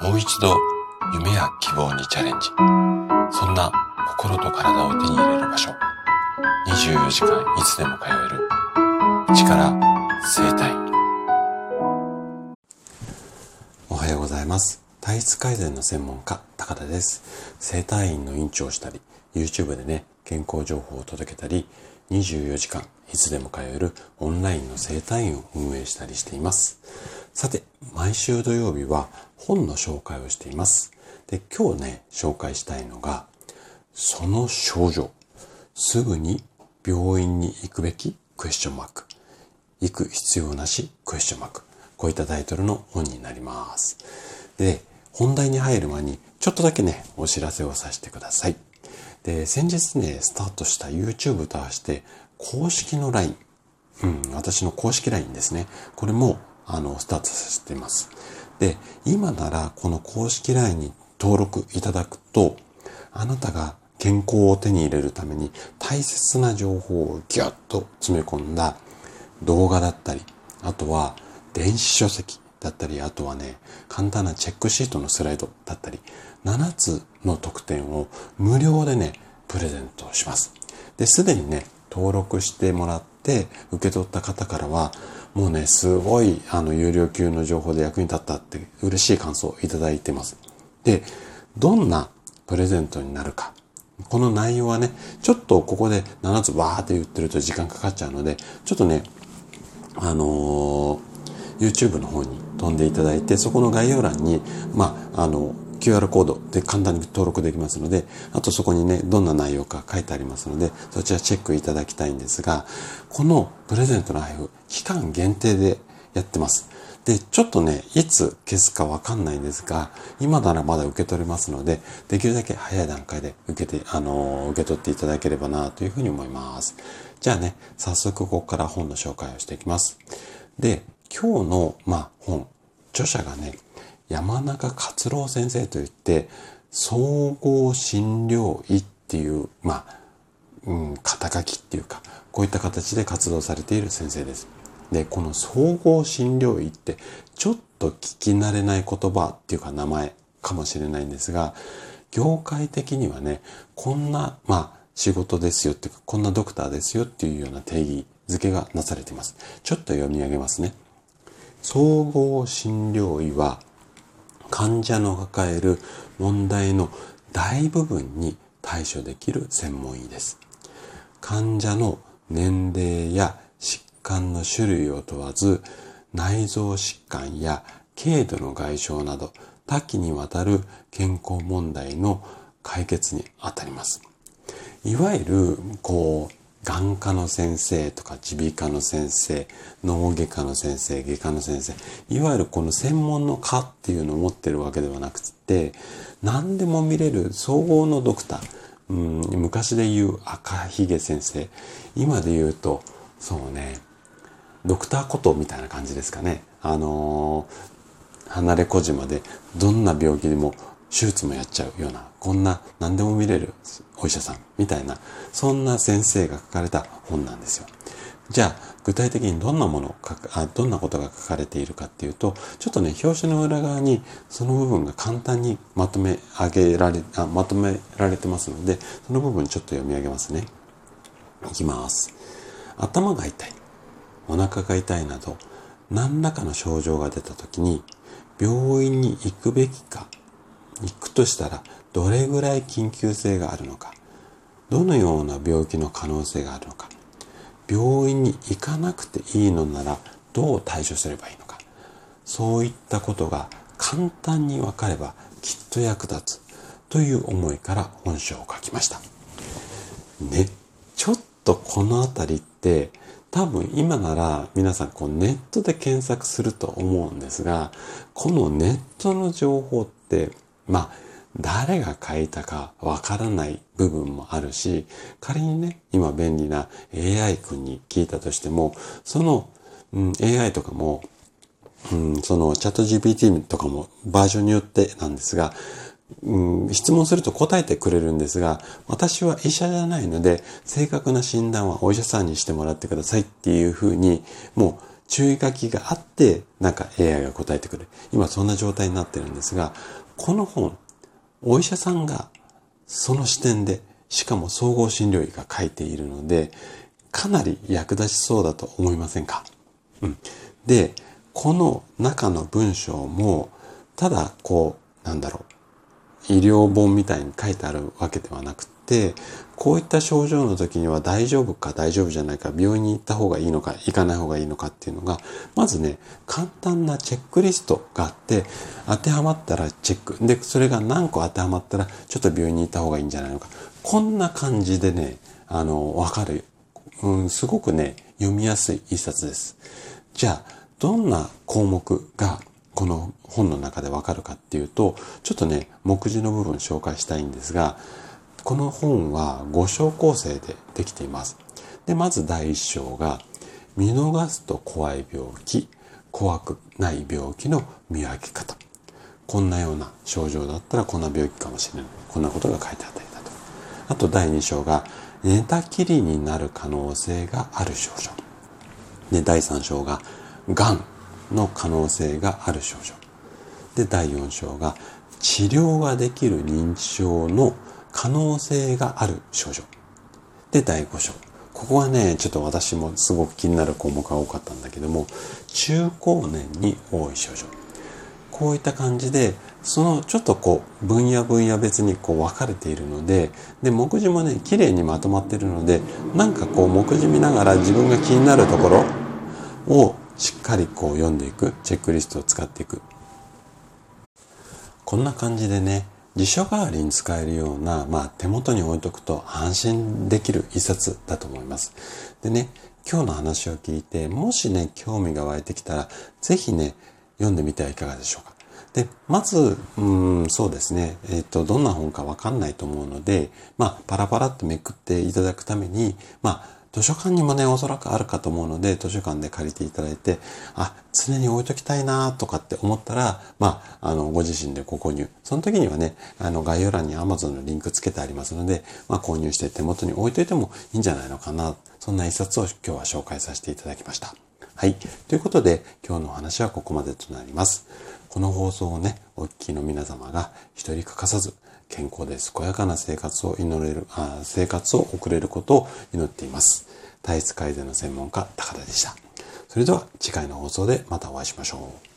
もう一度夢や希望にチャレンジ。そんな心と体を手に入れる場所。24時間いつでも通える。力生体。おはようございます。体質改善の専門家、高田です。生体院の院長をしたり、YouTube でね、健康情報を届けたり、24時間いつでも通えるオンラインの生体院を運営したりしています。さて、毎週土曜日は本の紹介をしています。で、今日ね、紹介したいのが、その症状、すぐに病院に行くべきクエスチョンマーク。行く必要なしクエスチョンマーク。こういったタイトルの本になります。で、本題に入る前にちょっとだけね、お知らせをさせてください。で、先日ね、スタートした YouTube と合わせて公式の LINE、うん、私の公式 LINE ですね。これも、あの、スタートさせています。で、今ならこの公式 LINE に登録いただくと、あなたが健康を手に入れるために大切な情報をギュッと詰め込んだ動画だったり、あとは電子書籍だったり、あとはね、簡単なチェックシートのスライドだったり、7つの特典を無料でね、プレゼントします。で、すでにね、登録してもらって受け取った方からは、もうね、すごい、あの、有料級の情報で役に立ったって嬉しい感想をいただいてます。で、どんなプレゼントになるか。この内容はね、ちょっとここで7つわーって言ってると時間かかっちゃうので、ちょっとね、あのー、YouTube の方に飛んでいただいて、そこの概要欄に、まあ、あの、QR コードで簡単に登録できますので、あとそこにね、どんな内容か書いてありますので、そちらチェックいただきたいんですが、このプレゼントの配布、期間限定でやってます。で、ちょっとね、いつ消すかわかんないんですが、今ならまだ受け取れますので、できるだけ早い段階で受けて、あのー、受け取っていただければなというふうに思います。じゃあね、早速ここから本の紹介をしていきます。で、今日の、まあ、本、著者がね、山中勝郎先生といって、総合診療医っていう、まあ、うん、肩書きっていうか、こういった形で活動されている先生です。で、この総合診療医って、ちょっと聞き慣れない言葉っていうか名前かもしれないんですが、業界的にはね、こんな、まあ、仕事ですよっていうか、こんなドクターですよっていうような定義付けがなされています。ちょっと読み上げますね。総合診療医は、患者の抱える問題の大部分に対処できる専門医です。患者の年齢や疾患の種類を問わず、内臓疾患や軽度の外傷など多岐にわたる健康問題の解決にあたります。いわゆる、こう、眼科の先生とか耳鼻科の先生、脳外科の先生、外科の先生、いわゆるこの専門の科っていうのを持ってるわけではなくて、何でも見れる総合のドクター、うん、昔で言う赤ひげ先生、今で言うと、そうね、ドクターことみたいな感じですかね。あのー、離れ小島でどんな病気でも手術もやっちゃうような、こんな何でも見れるお医者さんみたいな、そんな先生が書かれた本なんですよ。じゃあ、具体的にどんなものあ、どんなことが書かれているかっていうと、ちょっとね、表紙の裏側にその部分が簡単にまとめ上げられ、あまとめられてますので、その部分ちょっと読み上げますね。いきます。頭が痛い、お腹が痛いなど、何らかの症状が出た時に、病院に行くべきか行くとしたらどれぐらい緊急性があるのかどのような病気の可能性があるのか病院に行かなくていいのならどう対処すればいいのかそういったことが簡単に分かればきっと役立つという思いから本書を書きました。ね、ちょっとこのあたりって多分今なら皆さんこうネットで検索すると思うんですが、このネットの情報ってまあ、誰が書いたかわからない部分もあるし、仮にね、今便利な AI 君に聞いたとしても、その、うん、AI とかも、うん、そのチャット GPT とかもバージョンによってなんですが、うん、質問すると答えてくれるんですが、私は医者じゃないので、正確な診断はお医者さんにしてもらってくださいっていうふうに、もう注意書きがあって、なんか AI が答えてくる。今そんな状態になってるんですが、この本、お医者さんがその視点で、しかも総合診療医が書いているので、かなり役立ちそうだと思いませんか？うん。で、この中の文章も、ただこう、なんだろう、医療本みたいに書いてあるわけではなくて、こういった症状の時には大丈夫か大丈夫じゃないか、病院に行った方がいいのか、行かない方がいいのかっていうのが、まずね、簡単なチェックリストがあって、当てはまったらチェック。で、それが何個当てはまったら、ちょっと病院に行った方がいいんじゃないのか。こんな感じでね、あの、わかる。うん、すごくね、読みやすい一冊です。じゃあ、どんな項目がこの本の中でわかるかっていうと、ちょっとね、目次の部分紹介したいんですが、この本は5章構成でできています。で、まず第1章が、見逃すと怖い病気、怖くない病気の見分け方。こんなような症状だったらこんな病気かもしれない。こんなことが書いてあったりだと。あと第2章が、寝たきりになる可能性がある症状。で、第3章が、がんの可能性がある症状。で、第4章が、治療ができる認知症の可能性がある症状。で、第5章。ここはね、ちょっと私もすごく気になる項目が多かったんだけども、中高年に多い症状。こういった感じで、そのちょっとこう、分野分野別にこう分かれているので、で、目次もね、綺麗にまとまっているので、なんかこう、目次見ながら自分が気になるところをしっかりこう読んでいく、チェックリストを使っていく。こんな感じでね、辞書代わりに使えるような、まあ、手元に置いとくと安心できる一冊だと思います。でね、今日の話を聞いて、もしね、興味が湧いてきたら、ぜひね、読んでみてはいかがでしょうか。で、まず、うん、そうですね、えっ、ー、と、どんな本かわかんないと思うので、まあ、パラパラってめくっていただくために、まあ、図書館にもね、おそらくあるかと思うので、図書館で借りていただいて、あ、常に置いときたいなとかって思ったら、まあ、あの、ご自身でご購入。その時にはね、あの、概要欄に Amazon のリンクつけてありますので、まあ、購入して手元に置いといてもいいんじゃないのかな。そんな一冊を今日は紹介させていただきました。はい。ということで、今日のお話はここまでとなります。この放送をね、お聞きの皆様が一人欠かさず、健康で健やかな生活を祈れる、あ生活を送れることを祈っています。体質改善の専門家、高田でした。それでは次回の放送でまたお会いしましょう。